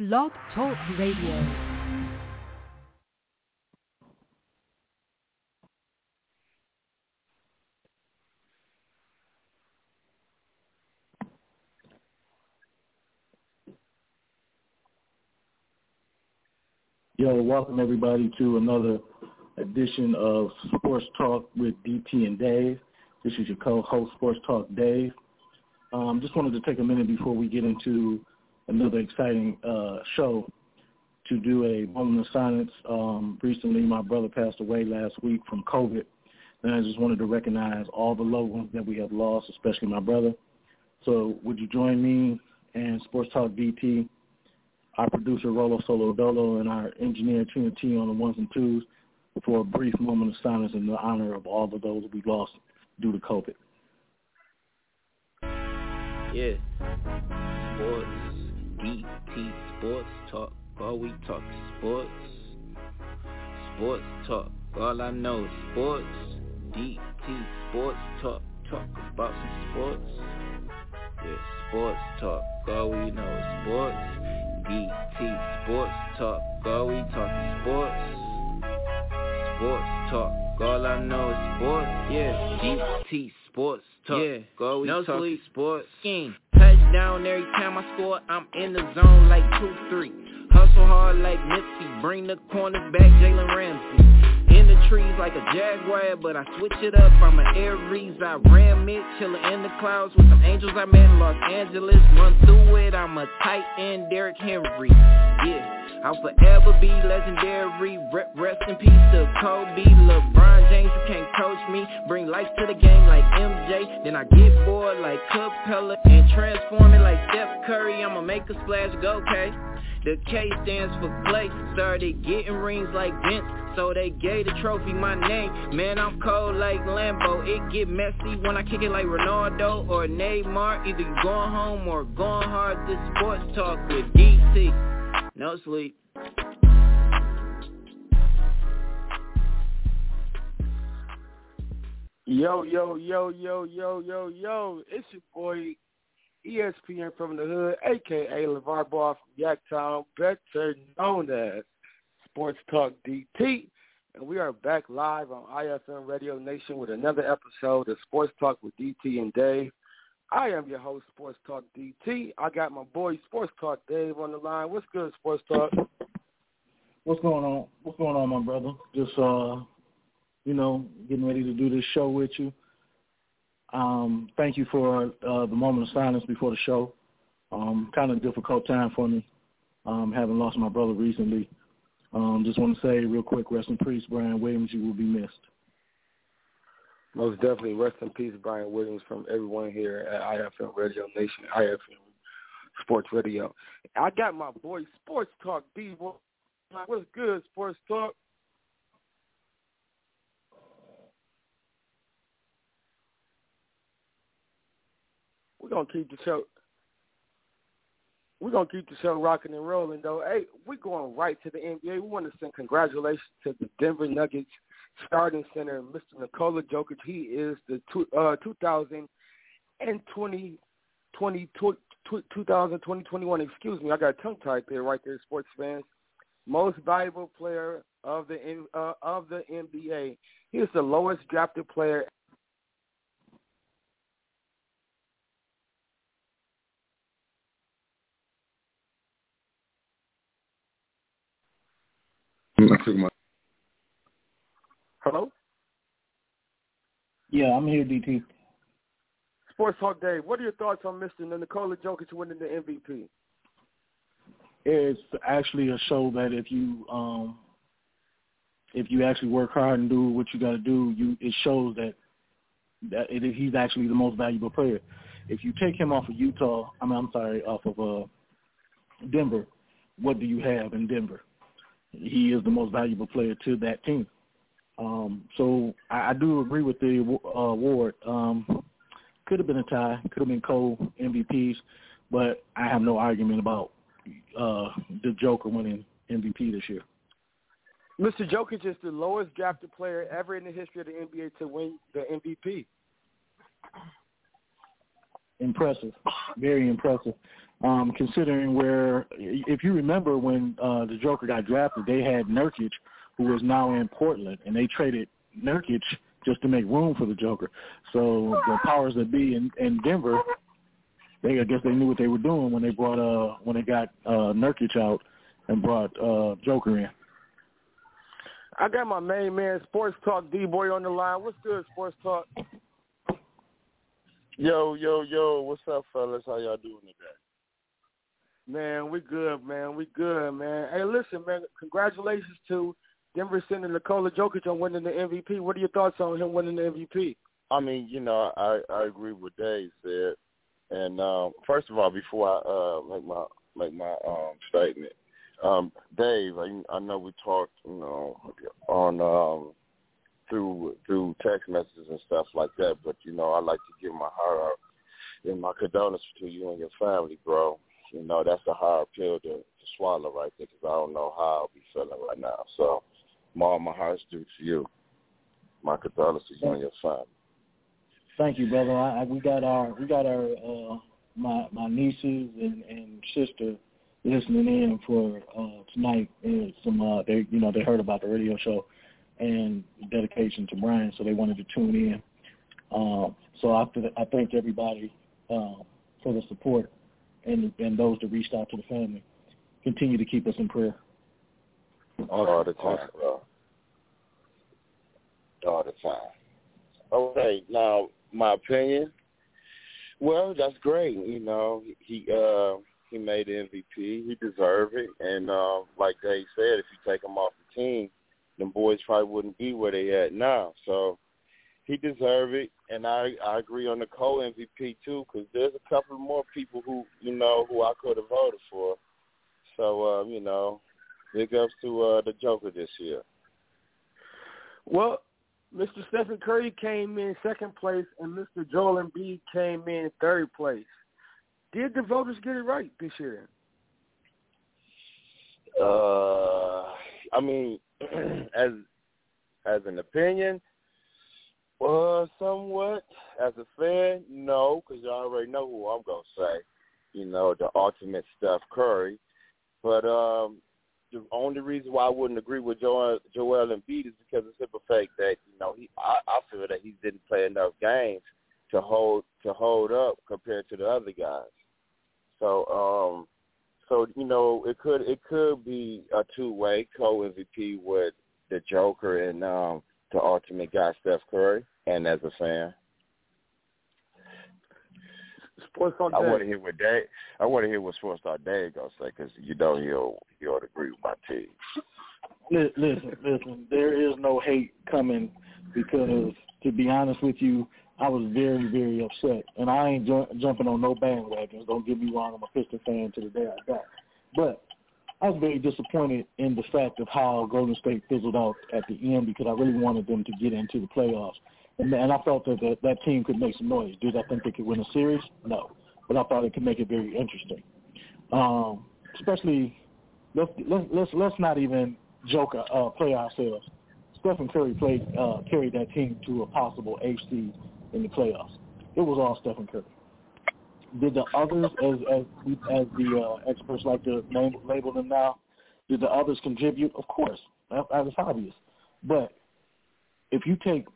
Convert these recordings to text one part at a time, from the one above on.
Blog Talk Radio. Yo, welcome everybody to another edition of Sports Talk with DT and Dave. This is your co-host, Sports Talk Dave. Um, just wanted to take a minute before we get into another exciting uh, show to do a moment of silence. Um, recently, my brother passed away last week from COVID, and I just wanted to recognize all the loved ones that we have lost, especially my brother. So would you join me and Sports Talk DT, our producer Rolo Solo Dolo, and our engineer Tina T on the ones and twos for a brief moment of silence in the honor of all of those we lost due to COVID. Yeah. Sports, DT Sports Talk. All we talk sports. Sports Talk. All I know is sports. DT Sports Talk. Talk about some sports. Yeah, sports talk. All we know is sports. DT Sports Talk. All we talk sports. Sports Talk. All I know is sports. Yeah, DT Sports Talk. Yeah, go we no talk sleep. sports. Scheme. Touchdown every time I score. I'm in the zone like 2-3. Hustle hard like Nipsey. Bring the corner back, Jalen Ramsey. The trees like a jaguar, but I switch it up. I'm an Aries. I ram it, chillin' in the clouds with some angels I met in Los Angeles. Run through it. I'm a tight end, Derrick Henry. Yeah. I'll forever be legendary. Rest in peace to Kobe, LeBron James. You can't coach me. Bring life to the game like MJ. Then I get bored like Capela and transform it like Steph Curry. I'ma make a splash, go K. The K stands for Clay. Started getting rings like Vince. So they gave the trophy my name. Man, I'm cold like Lambo. It get messy when I kick it like Ronaldo or Neymar. Either you going home or going hard. This sports talk with DC. No sleep. Yo, yo, yo, yo, yo, yo, yo. It's your boy ESPN from the Hood, a.k.a. LeVar Ball from Yaktown, better known as Sports Talk DT. And we are back live on IFM Radio Nation with another episode of Sports Talk with DT and Dave. I am your host, Sports Talk DT. I got my boy, Sports Talk Dave, on the line. What's good, Sports Talk? What's going on? What's going on, my brother? Just uh, you know, getting ready to do this show with you. Um, thank you for uh, the moment of silence before the show. Um, kind of difficult time for me, um, having lost my brother recently. Um, just want to say real quick, rest in peace, Brian Williams. You will be missed. Most definitely. Rest in peace, Brian Williams, from everyone here at IFM Radio Nation, IFM Sports Radio. I got my boy Sports Talk D. What's good, Sports Talk? We're gonna keep the show. We're gonna keep the show rocking and rolling, though. Hey, we're going right to the NBA. We want to send congratulations to the Denver Nuggets starting center, Mr. Nikola Jokic. He is the two, uh, 2020, 20, 2021, excuse me, I got tongue tied there right there, sports fans. Most valuable player of the uh, of the NBA. He is the lowest drafted player Hello? Yeah, I'm here, DT. Sports Talk Dave, what are your thoughts on Mr. Nikola Jokic winning the MVP? It's actually a show that if you um if you actually work hard and do what you got to do, you it shows that that it, he's actually the most valuable player. If you take him off of Utah, I mean, I'm sorry, off of uh, Denver, what do you have in Denver? He is the most valuable player to that team. Um, so I, I do agree with the uh, award. Um, could have been a tie, could have been co MVPs, but I have no argument about uh, the Joker winning MVP this year. Mr. Jokic is the lowest drafted player ever in the history of the NBA to win the MVP. Impressive, very impressive. Um, considering where, if you remember when uh, the Joker got drafted, they had Nurkic, who was now in Portland, and they traded Nurkic just to make room for the Joker. So the powers that be in, in Denver, they I guess they knew what they were doing when they brought uh when they got uh Nurkic out and brought uh Joker in. I got my main man, Sports Talk D Boy on the line. What's good, Sports Talk? Yo, yo, yo, what's up, fellas? How y'all doing today? Man, we good, man. We good, man. Hey, listen, man. Congratulations to Denver sending Nikola Jokic on winning the MVP. What are your thoughts on him winning the MVP? I mean, you know, I I agree with Dave said. And um, first of all, before I uh, make my make my um, statement, um, Dave, I, I know we talked, you know, on um, through through text messages and stuff like that. But you know, I like to give my heart out and my condolences to you and your family, bro. You know, that's a hard pill to, to swallow right there because I don't know how I'll be feeling right now. So, all my heart's due to you. My condolences and your family. Thank you, brother. I, I, we got our we got our uh, my my nieces and, and sister listening in for uh, tonight. And some uh, they you know they heard about the radio show and dedication to Brian, so they wanted to tune in. Um, so I, I thank everybody uh, for the support and and those that reached out to the family. Continue to keep us in prayer. All the time, bro. All the time. Okay, now my opinion. Well, that's great. You know, he uh he made the MVP. He deserved it. And uh, like they said, if you take him off the team, them boys probably wouldn't be where they at now. So he deserved it, and I I agree on the co MVP too, because there's a couple more people who you know who I could have voted for. So um, you know, big ups to uh, the Joker this year. Well, Mr. Stephen Curry came in second place, and Mr. Joel Embiid came in third place. Did the voters get it right this year? Uh, I mean, as as an opinion, well, somewhat. As a fan, no, because you already know who I'm gonna say. You know, the ultimate Steph Curry. But um, the only reason why I wouldn't agree with Joel Joel Embiid is because of the simple fact that you know he I, I feel that he didn't play enough games to hold to hold up compared to the other guys. So um, so you know it could it could be a two way co MVP with the Joker and um, the ultimate guy Steph Curry, and as a fan. Sports Talk I want to hear what Dave. I want to hear what Sports Talk Dave gonna say because you know he'll he'll agree with my team. Listen, listen. There is no hate coming because, to be honest with you, I was very, very upset, and I ain't ju- jumping on no bandwagons. Don't get me wrong. I'm a Pistons fan to the day I die, but I was very disappointed in the fact of how Golden State fizzled out at the end because I really wanted them to get into the playoffs. And, and I felt that, that that team could make some noise. Did I think they could win a series? No. But I thought it could make it very interesting. Um, especially, let's, let's, let's, not even joke, uh, play ourselves. Stephen Curry played, uh, carried that team to a possible eighth in the playoffs. It was all Stephen Curry. Did the others, as as as the uh, experts like to name, label them now, did the others contribute? Of course, that, that was obvious. But if you take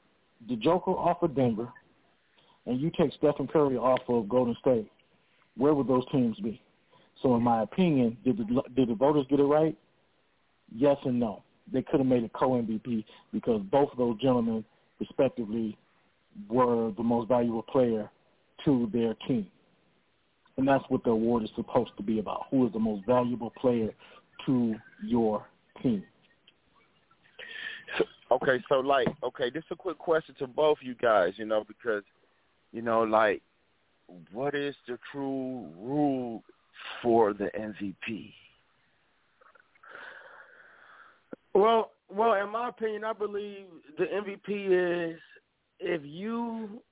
the Joker off of Denver and you take Stephen Curry off of Golden State, where would those teams be? So, in my opinion, did the did the voters get it right? Yes and no. They could have made a co-MVP because both of those gentlemen, respectively, were the most valuable player to their team. And that's what the award is supposed to be about. Who is the most valuable player to your team? Okay, so like, okay, this is a quick question to both you guys, you know, because, you know, like, what is the true rule for the MVP? Well, well, in my opinion, I believe the MVP is if you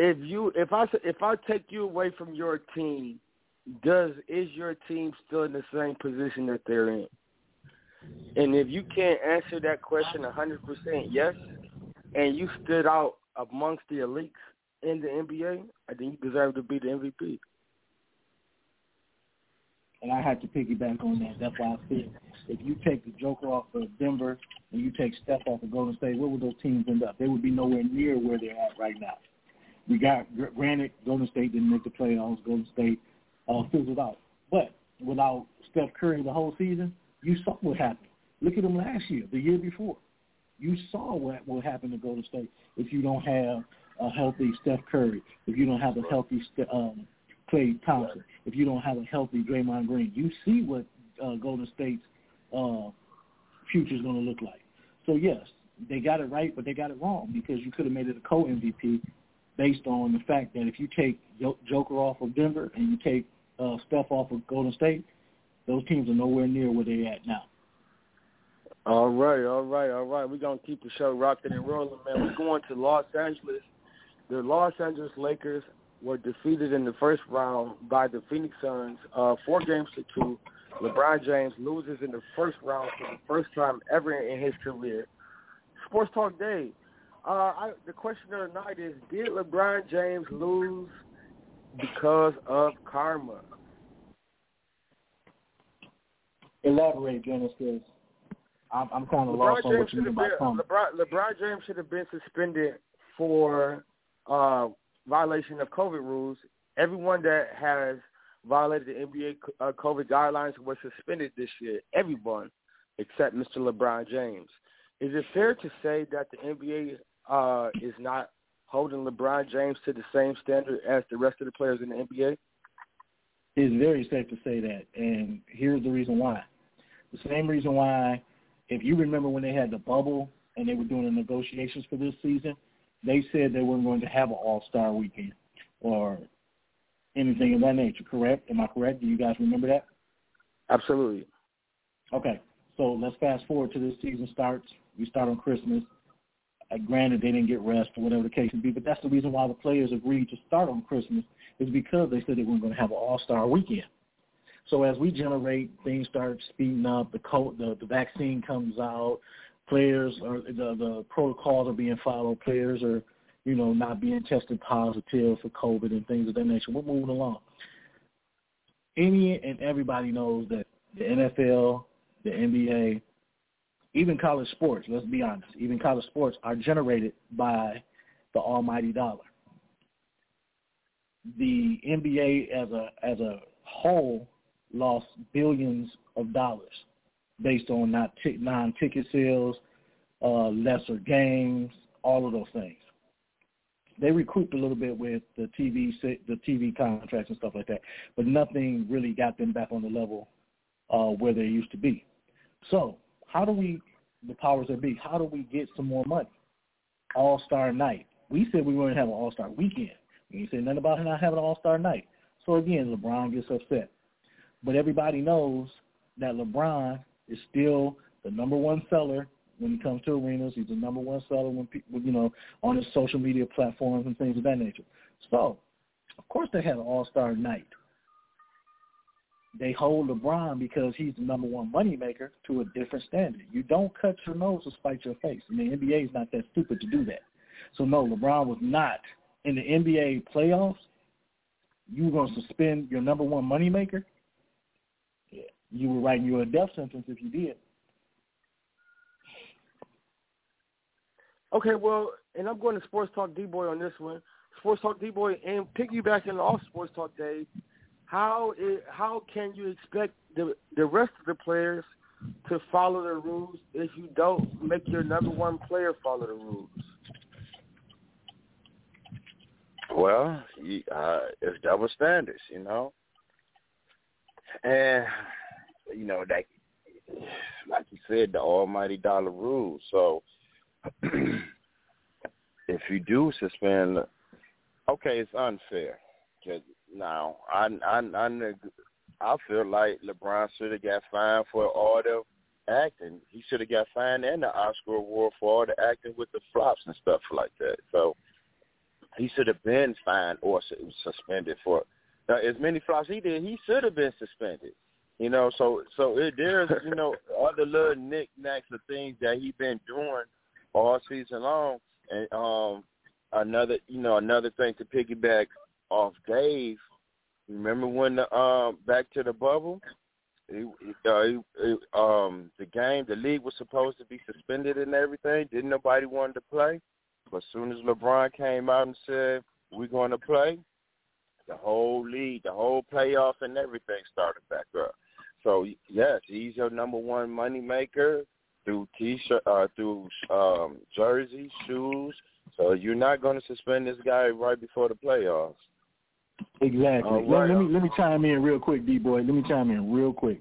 if you if I if I take you away from your team, does is your team still in the same position that they're in? And if you can't answer that question a hundred percent yes, and you stood out amongst the elites in the NBA, I uh, think you deserve to be the MVP. and I had to piggyback on that. That's why I said if you take the Joker off of Denver and you take Steph off of Golden State, where would those teams end up? They would be nowhere near where they're at right now. We got granted Golden State didn't make the playoffs. Golden State uh, fizzled out, but without Steph Curry the whole season, you saw what happened. Look at them last year, the year before. You saw what what happened to Golden State if you don't have a healthy Steph Curry, if you don't have a healthy um, Klay Thompson, if you don't have a healthy Draymond Green. You see what uh, Golden State's uh, future is going to look like. So yes, they got it right, but they got it wrong because you could have made it a co-MVP based on the fact that if you take Joker off of Denver and you take uh, Steph off of Golden State, those teams are nowhere near where they're at now. All right, all right, all right. We're gonna keep the show rocking and rolling, man. We're going to Los Angeles. The Los Angeles Lakers were defeated in the first round by the Phoenix Suns, uh, four games to two. LeBron James loses in the first round for the first time ever in his career. Sports Talk Day. Uh, I, the question of the night is: Did LeBron James lose because of karma? Elaborate, Dennis, because I'm, I'm kind of lost on what you mean by karma. LeBron, LeBron James should have been suspended for uh, violation of COVID rules. Everyone that has violated the NBA uh, COVID guidelines was suspended this year. Everyone except Mr. LeBron James. Is it fair to say that the NBA uh, is not holding LeBron James to the same standard as the rest of the players in the NBA? It's very safe to say that, and here's the reason why. The same reason why, if you remember when they had the bubble and they were doing the negotiations for this season, they said they weren't going to have an All-Star weekend or anything of that nature, correct? Am I correct? Do you guys remember that? Absolutely. Okay, so let's fast forward to this season starts. We start on Christmas. Uh, granted, they didn't get rest or whatever the case may be, but that's the reason why the players agreed to start on Christmas is because they said they weren't going to have an All-Star weekend. So as we generate, things start speeding up. The, co- the the vaccine comes out. Players are the the protocols are being followed. Players are you know, not being tested positive for COVID and things of that nature. We're moving along. Any and everybody knows that the NFL, the NBA, even college sports, let's be honest, even college sports are generated by the almighty dollar. The NBA as a as a whole lost billions of dollars based on not t- non-ticket sales, uh, lesser games, all of those things they recouped a little bit with the TV the TV contracts and stuff like that, but nothing really got them back on the level uh, where they used to be. So how do we, the powers that be, how do we get some more money? All Star Night. We said we were going to have an All Star Weekend. We didn't say nothing about not having an All Star Night. So again, LeBron gets upset, but everybody knows that LeBron is still the number one seller when it comes to arenas. He's the number one seller when people, you know, on his social media platforms and things of that nature. So, of course, they had an All-Star night. They hold LeBron because he's the number one moneymaker to a different standard. You don't cut your nose to spite your face. I mean, the NBA is not that stupid to do that. So, no, LeBron was not in the NBA playoffs. You were going to suspend your number one moneymaker. You were writing you a death sentence if you did. Okay, well, and I'm going to Sports Talk D-Boy on this one. Sports Talk D-Boy, and piggybacking off Sports Talk Dave, how is, how can you expect the the rest of the players to follow the rules if you don't make your number one player follow the rules? Well, you, uh, it's double standards, you know, and you know that, like you said, the almighty dollar rules. So if you do suspend, okay, it's unfair. Cause now I I I, I feel like LeBron should have got fined for all the acting. He should have got fined and the Oscar award for all the acting with the flops and stuff like that. So he should have been fined or suspended for now, as many flops he did. He should have been suspended. You know, so so it, there's you know other little knickknacks of things that he been doing all season long. And um, another, you know, another thing to piggyback off Dave, Remember when the um back to the bubble? He, uh, he, um, the game, the league was supposed to be suspended and everything. Didn't nobody want to play, but as soon as LeBron came out and said we're going to play, the whole league, the whole playoff, and everything started back up. So yes, he's your number one money maker through t-shirt, uh, through um, jerseys, shoes. So you're not going to suspend this guy right before the playoffs. Exactly. Let, right. let me let me chime in real quick, D boy. Let me chime in real quick.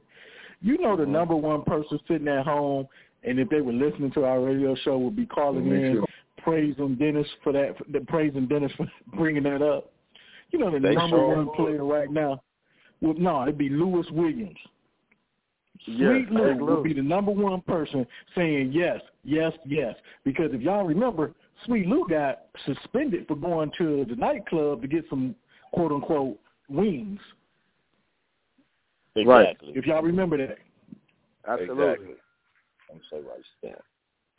You know the Mhm. number one person sitting at home, and if they were listening to our radio show, would be calling in praising Dennis for that, the praising Dennis for bringing that up. You know the They number sure one player right now. Well, no, it'd be Lewis Williams. Yes, Sweet Lou would be the number one person saying yes, yes, yes. Because if y'all remember, Sweet Lou got suspended for going to the nightclub to get some quote unquote wings. Exactly. If y'all remember that. Absolutely. Exactly. I'm so right there.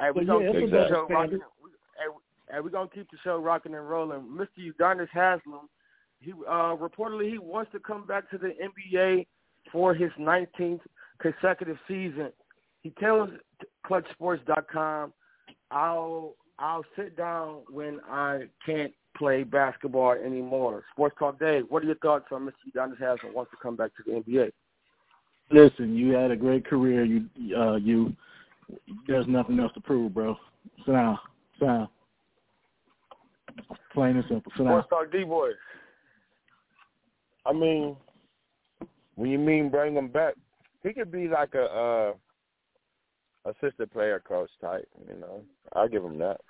Hey, we So, gonna yeah, keep it's the show rocking. Hey, hey, we gonna keep the show rocking and rolling. Mr. Udonis Haslem, he uh, reportedly he wants to come back to the NBA for his 19th consecutive season. He tells ClutchSports.com, "I'll I'll sit down when I can't play basketball anymore." Sports Talk Day. What are your thoughts on Mr. Udonis Haslem wants to come back to the NBA? Listen, you had a great career. You, uh, you, there's nothing else to prove, bro. Sit down, sit down. Plain and simple. Sit down. Sports Talk D boys. I mean, when you mean bring him back, he could be like a uh assistant player coach type. You know, I'll give him that.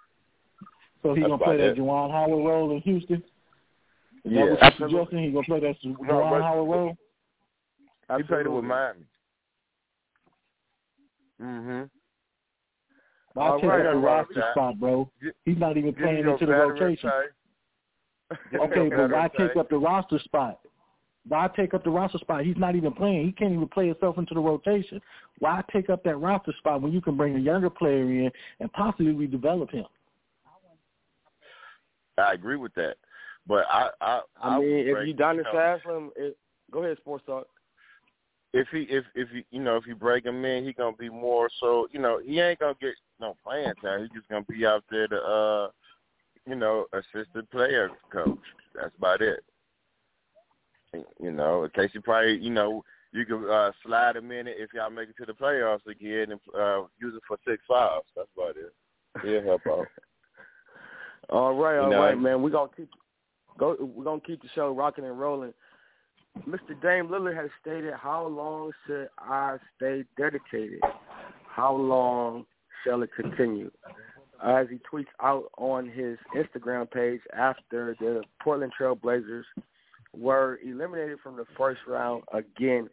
So he That's gonna play about that. Juwan Howard role in Houston. Is Yeah, that what you're suggesting? He gonna play that Juwan but- Howard role? He played it with Absolutely. Miami. Mhm. Why All take right, up the roster Jack. spot, bro? He's not even Give playing into the rotation. pay. Give me Okay, but why veteran take pay. up the roster spot? Why take up the roster spot? He's not even playing. He can't even play himself into the rotation. Why take up that roster spot when you can bring a younger player in and possibly redevelop him? I agree with that, but I I I mean, if break- Udonis you know, Haslem, it, go ahead, Sports Talk. if he if if you you know if you break him in, he gonna be more so you know he ain't gonna get no playing time. He's just gonna be out there to uh you know assistant player coach. That's about it. You know, in case you probably you know you could uh, slide him in if y'all make it to the playoffs again and uh, use it for six fouls. That's about it. He'll help out. All right, You know, right, man. We're gonna keep go. We're gonna keep the show rocking and rolling. Mr. Dame Lillard has stated, "How long should I stay dedicated? How long shall it continue?" As he tweets out on his Instagram page after the Portland Trail Blazers were eliminated from the first round again,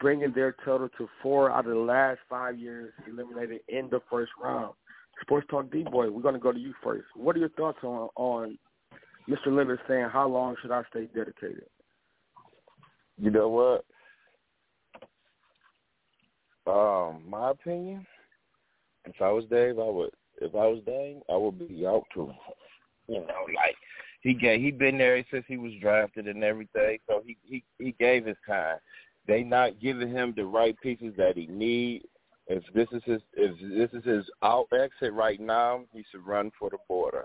bringing their total to four out of the last five years eliminated in the first round. Sports Talk D Boy, we're going to go to you first. What are your thoughts on on Mr. Lillard saying, "How long should I stay dedicated?" You know what? Um, my opinion, if I was Dave, I would. If I was Dave, I would be out too. You know, like he gave, he been there since he was drafted and everything, so he he he gave his time. They not giving him the right pieces that he need. If this is his if this is his out exit right now, he should run for the border.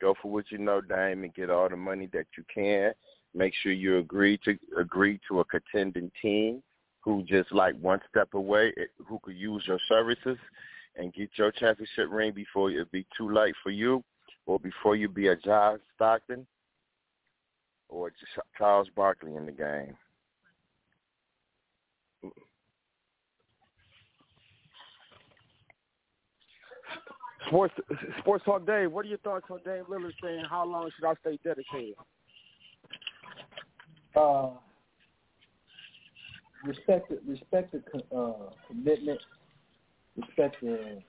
Go for what you know, Dame, and get all the money that you can make sure you agree to agree to a contending team who just like one step away, eh, who could use your services and get your championship ring before it be too late for you, or before you be a John Stockton or Ch- Charles Barkley in the game. Sports Sports Talk Dave, what are your thoughts on Dame Lillard saying, "How long should I stay dedicated?" uh, respect the, respect the uh, commitment, respect the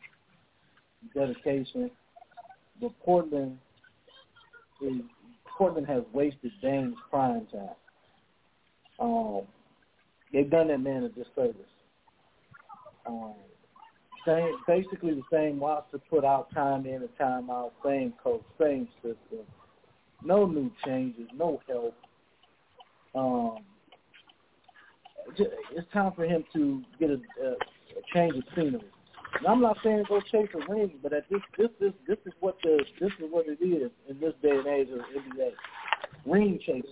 dedication. But Portland is Portland has wasted Dame's prime time. Um, they've done that man a disservice. Um, same, basically the same roster put out time in and time out, same coach, same system. No new changes, no help um, it's time for him to get a, a, change of scenery. And I'm not saying go chase a ring, but at this this this this is what the this is what it is in this day and age of NBA. Ring chasing.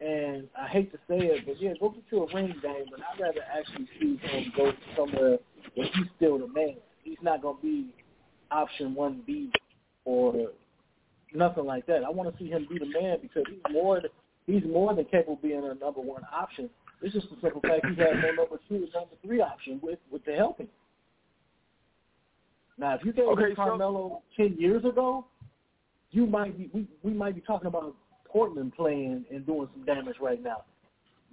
And I hate to say it, but yeah, go get you a ring game, but I'd rather actually see him go somewhere where he's still the man. He's not gonna be option one B or nothing like that. I want to see him be the man because he's more he's more than capable of being a number one option. It's just the simple fact he has no number two and number three option with with the helping. Now, if you gave okay, Carmelo so, ten years ago, you might be we we might be talking about Portland playing and doing some damage right now.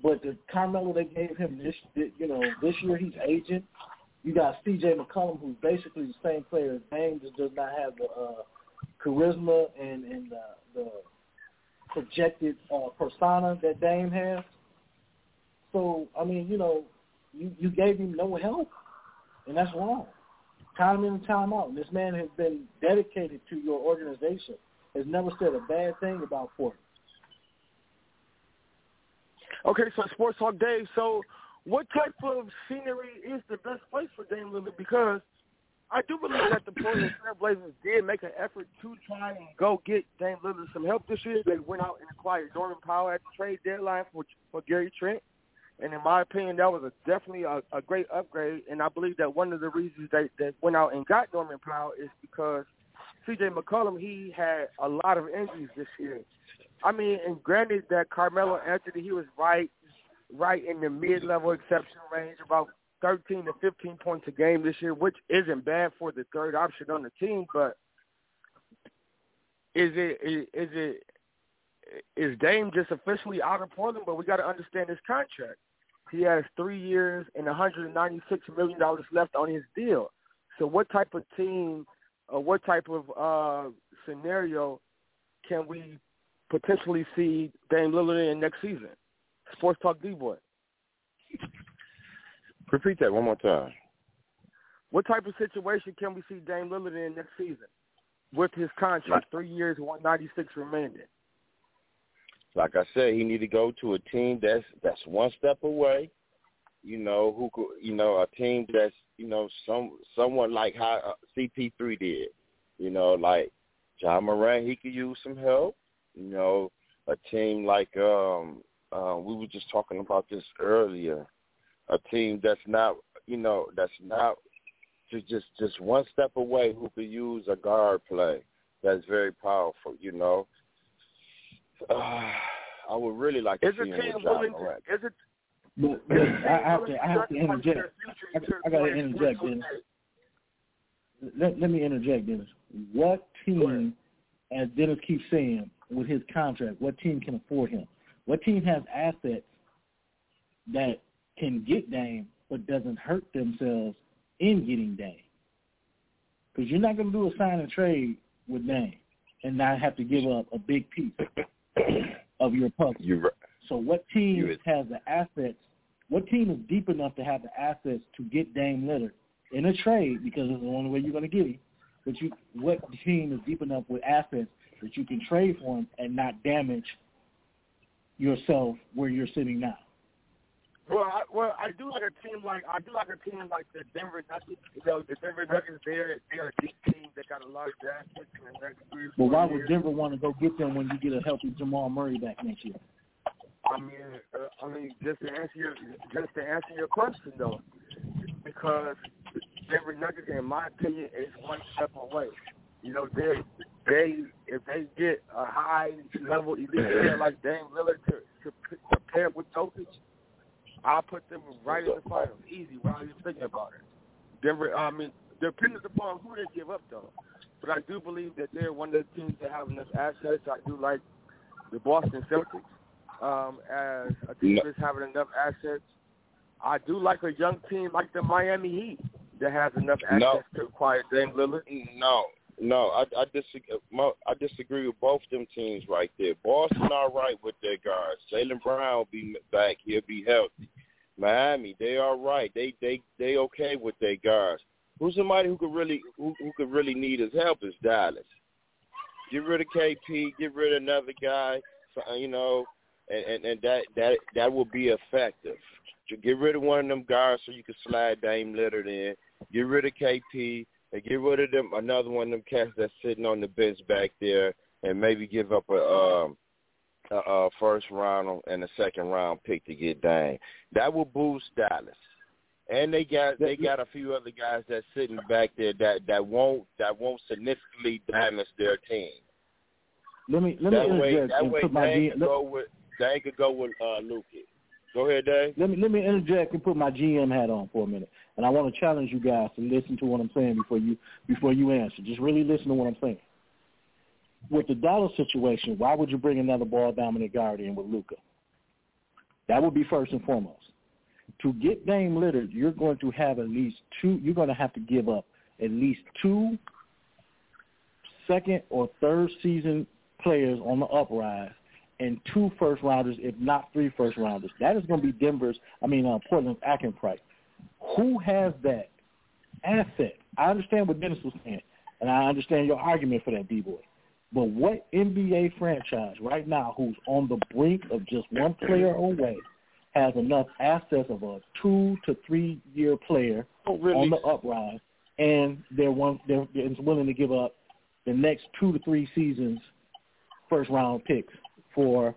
But the Carmelo they gave him this, you know, this year he's aging. You got C.J. McCollum, who's basically the same player as Dame, just does not have the uh, charisma and and the, the projected uh, persona that Dame has. So I mean, you know, you you gave him no help, and that's wrong. Time in and time out. This man has been dedicated to your organization. Has never said a bad thing about Portland. Okay, so Sports Talk Dave. So, what type of scenery is the best place for Dame Lillard? Because I do believe that the Portland Trailblazers did make an effort to try and go get Dame Lillard some help this year. They went out and acquired Norman Powell at the trade deadline for for Gary Trent. And in my opinion, that was a, definitely a, a great upgrade. And I believe that one of the reasons they, they went out and got Norman Powell is because C.J. McCollum, he had a lot of injuries this year. I mean, and granted that Carmelo Anthony, he was right, right in the mid-level exception range, about 13 to 15 points a game this year, which isn't bad for the third option on the team. But is it is it is Dame just officially out of Portland? But we got to understand his contract. He has three years and 196 million dollars left on his deal. So, what type of team, or what type of uh, scenario can we potentially see Dame Lillard in next season? Sports Talk D boy. Repeat that one more time. What type of situation can we see Dame Lillard in next season with his contract, three years, one ninety six remaining? Like I said, he need to go to a team that's that's one step away. You know who could, you know a team that's you know some someone like how uh, CP3 did. You know like Ja Morant, he could use some help. You know a team like um uh, we were just talking about this earlier a team that's not you know that's not just just just one step away who could use a guard play that's very powerful. You know, uh, I would really like to is see him with Ja Morant. Is it? But, but I have to I have to interject. I, I got to interject, Dennis. Let, let me interject, Dennis. What team, as Dennis keeps saying, with his contract, what team can afford him? What team has assets that can get Dame but doesn't hurt themselves in getting Dame. Because you're not going to do a sign and trade with Dame and not have to give up a big piece of your puzzle. Right. So what team has the assets? What team is deep enough to have the assets to get Dame Lillard in a trade because it's the only way you're going to get him? But you, what team is deep enough with assets that you can trade for him and not damage yourself where you're sitting now? Well, I, well, I do like a team like I do like a team like the Denver Nuggets. You know, the Denver Nuggets. They're they're a deep team that got a lot of draft picks in the next three. Well, why years. would Denver want to go get them when you get a healthy Jamal Murray back next year? I mean, uh, I mean, just to answer your just to answer your question though, because Denver Nuggets, in my opinion, is one step away. You know, they they if they get a high level elite player like Dame Lillard to to, to pair with Jokic I'll put them right in the finals, easy, without even thinking about it. Denver, I mean, depending upon who they give up, though. But I do believe that they're one of the teams that have enough assets. I do like the Boston Celtics um, as a team that's having enough assets. I do like a young team like the Miami Heat that has enough assets no. to acquire Dame Lillard. No, no, I, I disagree. I disagree with both them teams right there. Boston all right with their guards. Jaylen Brown will be back. He'll be healthy. Miami, they all right. They they they okay with their guards. Who's somebody who could really who, who could really need his help is Dallas. Get rid of KP. Get rid of another guy. Uh, you know, and, and and that that that will be effective. Get rid of one of them guards so you can slide Dame Lillard in. Get rid of KP and get rid of them another one of them cats that's sitting on the bench back there, and maybe give up a um a, a first round and a second round pick to get Dame. That will boost Dallas. And they got they got a few other guys that's sitting back there that that won't that won't significantly damage their team. Let me let that me way, interject that way put my Dame G- go with Dame could go with uh Luka. Go ahead, Dave. let me let me interject and put my GM hat on for a minute. And I want to challenge you guys to listen to what I'm saying before you before you answer. Just really listen to what I'm saying. With the Dallas situation, why would you bring another ball dominant guard in with Luka? That would be first and foremost. To get Dame Lillard, you're going to have at least two. You're going to have to give up at least two second or third season players on the uprise and two first rounders, if not three first rounders. That is going to be Denver's, I mean, uh, Portland's acting price. Who has that asset? I understand what Dennis was saying, and I understand your argument for that, D-boy. But what NBA franchise right now who's on the brink of just one player away has enough assets of a two to three year player Oh, really? on the uprise, and they're one they're, they're willing to give up the next two to three seasons first round picks for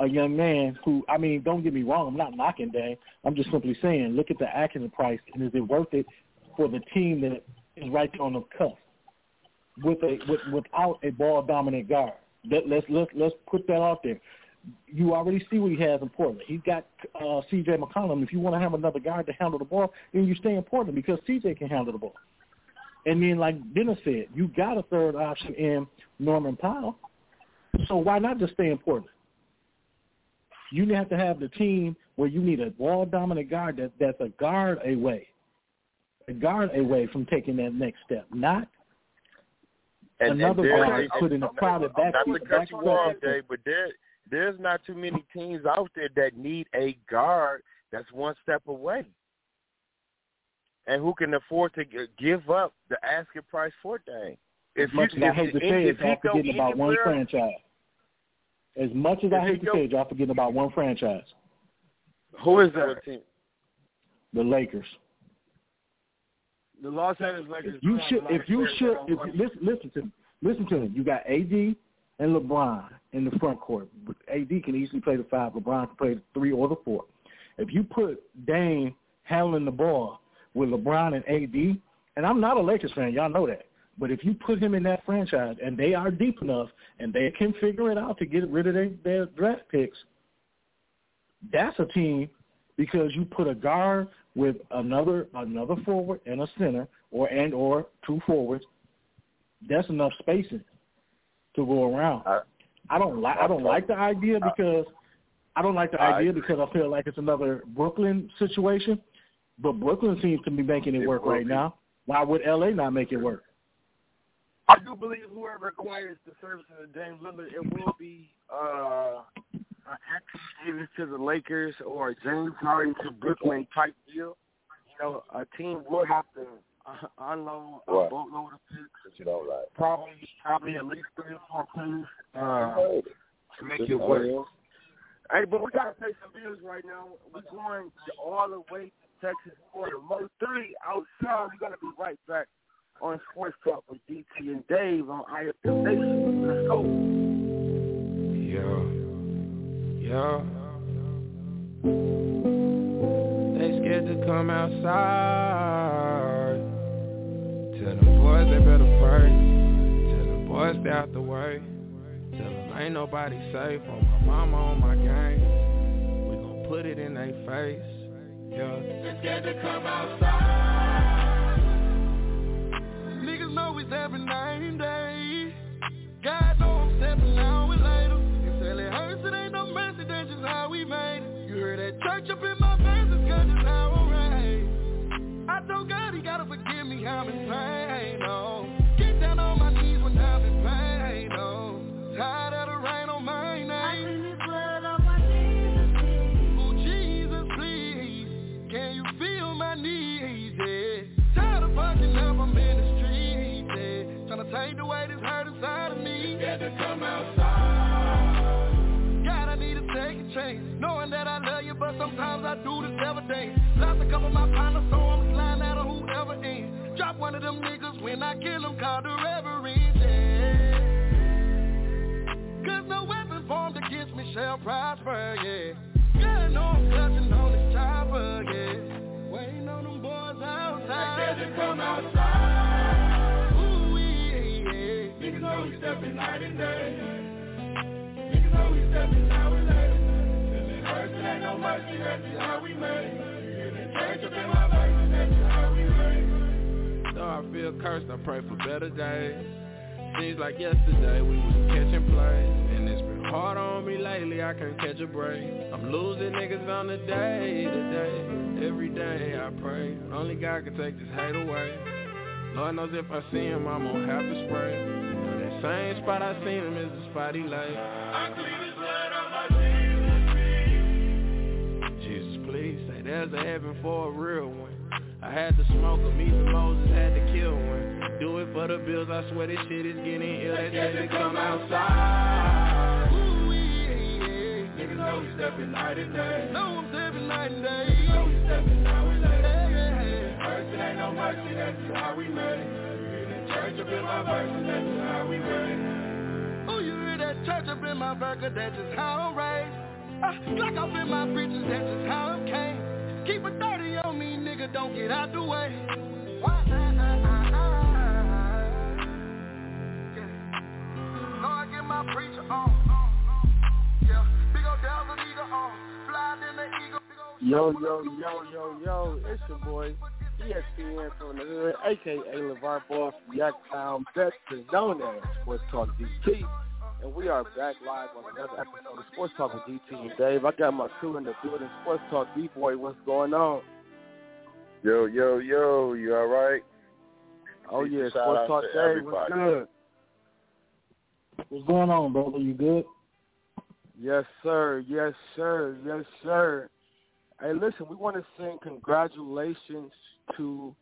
a young man who I mean, don't get me wrong, I'm not knocking Dame. I'm just simply saying, look at the Atkins price and is it worth it for the team that is right there on the cusp with a with, without a ball dominant guard. Let, let's let's let's put that out there. You already see what he has in Portland. He's got uh, C.J. McCollum. If you want to have another guard to handle the ball, then you stay in Portland because C.J. can handle the ball. And then, like Dennis said, you got a third option in Norman Powell. So why not just stay in Portland? You have to have the team where you need a ball dominant guard that that's a guard away, a guard away from taking that next step, not And, another and guard and- put in a crowded back. Not to cut you off, Dave, but there there's not too many teams out there that need a guard that's one step away, and who can afford to give up the asking price for Dame. As much as I hate to say it, if he go about one franchise. As much as I hate to go- say it, y'all forgetting about one franchise, Who is that? team- the Lakers. The Los Angeles Lakers. You do have should, a lot of if you should, if don't listen, listen to me, listen to me. You got AD and LeBron in the front court. AD can easily play the five. LeBron can play the three or the four. If you put Dame handling the ball with LeBron and AD, and I'm not a Lakers fan, y'all know that. But if you put him in that franchise and they are deep enough and they can figure it out to get rid of their, their draft picks, that's a team because you put a guard with another another forward and a center or and or two forwards. That's enough spacing to go around. I- I don't like I don't like the idea because I don't like the I idea agree. because I feel like it's another Brooklyn situation. But Brooklyn seems to be making it It work right now. Why would LA not make it work? I do believe whoever acquires the services of Dame Lillard, it will be uh, an Anthony to the Lakers or James Harden to Brooklyn type deal. You know, a team will have to uh, unload a What? boatload of picks, you don't like. probably probably at least three or four players uh, to make Just it work. Hey, but we gotta pay some bills right now. We're going all the way to Texas for the most three outside. We gotta be right back on Sports Talk with DT and Dave on IFM Nation. Let's go. Yeah, yeah. They scared to come outside. Tell them boys they better pray. Tell them boys stay out the way. Tell them ain't nobody safe on my mama on my gang. We gon' put it in their face. Yeah. They scared to come outside. Night and day. I do this every day. Lots a couple on my partner, so I'm flying out of whoever ain't. Drop one of them niggas when I kill them, call the reverend. Yeah. Cause no weapon formed against me shall prosper, yeah. Yeah, no, I'm clutching on this chopper, yeah. Waiting on them boys outside. They said to come outside. Ooh, yeah, yeah. Niggas know we stepping night and day. Niggas know we stepping now and day. Though I feel cursed, I pray for better days. Seems like yesterday we was catching plays, and it's been hard on me lately. I can't catch a break. I'm losing niggas on the day to day. Every day I pray, only God can take this hate away. Lord knows if I see him, I'm gonna have to spray. That same spot I seen him is the spot he lay. There's a heaven for a real one. I had to smoke him, even Moses had to kill one. Do it for the bills, I swear this shit is getting ill. Say they come outside. Ooh, yeah, yeah. Niggas know we stepping night and day. Know I'm stepping night and day. know we stepping now and it ain't no mercy, that's just how we made. Feeling church up in my that's just how we. Oh, you hear that church up in my burger, that's just how I'm raised. Uh, up in my britches, that's just how I'm came. Keep a 30 on me, nigga, don't get out the way. Why, yeah. Know I get my preacher on. Yeah, big ol' devil eagle on. Fly than the eagle. Yo, yo, yo, yo, yo, it's your boy, E ESPN from the hood, aka LeVar Ball from Yaktown, better known as Sports Talk DT. And we are back live on another episode of Sports Talk with DT and Dave. I got my crew in the building. Sports Talk D-Boy, what's going on? Yo, yo, yo, you all right? Oh, Peace yeah, shout Sports Talk to Dave, what's everybody. good? What's going on, brother? You good? Yes, sir. Yes, sir. Yes, sir. Hey, listen, we want to send congratulations to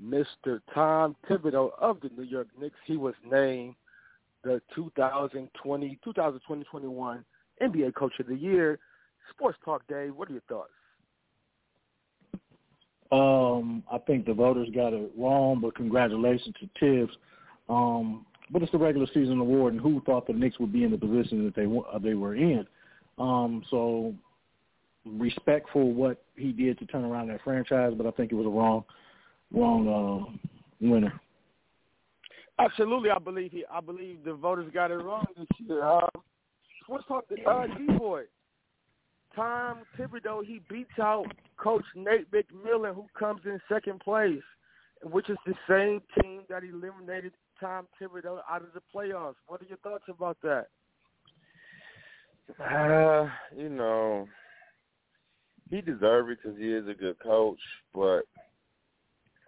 Mr. Tom Thibodeau of the New York Knicks. He was named the 2020, 2020-21 NBA Coach of the Year. Sports Talk Dave, what are your thoughts? Um, I think the voters got it wrong, but congratulations to Tibbs. Um, but it's the regular season award, and who thought the Knicks would be in the position that they uh, they were in? Um, so respect for what he did to turn around that franchise, but I think it was a wrong wrong uh, winner. Absolutely, I believe he. I believe the voters got it wrong this year. Um, let's talk to uh, D-Boy. Tom Thibodeau, he beats out Coach Nate McMillan, who comes in second place, which is the same team that eliminated Tom Thibodeau out of the playoffs. What are your thoughts about that? Uh, you know, he deserves it because he is a good coach. But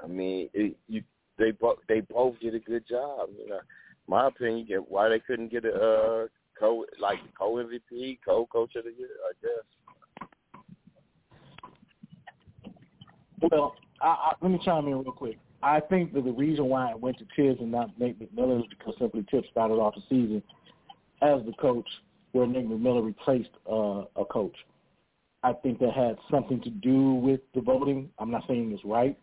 I mean, it, you they both they both did a good job. You know, my opinion, why they couldn't get a uh, co like co MVP, co coach of the year. I guess. Well, I, I, let me chime in real quick. I think that the reason why it went to Tibbs and not Nate McMillan is because simply Tibbs started off the season as the coach, where Nate McMillan replaced uh, a coach. I think that had something to do with the voting. I'm not saying it's right,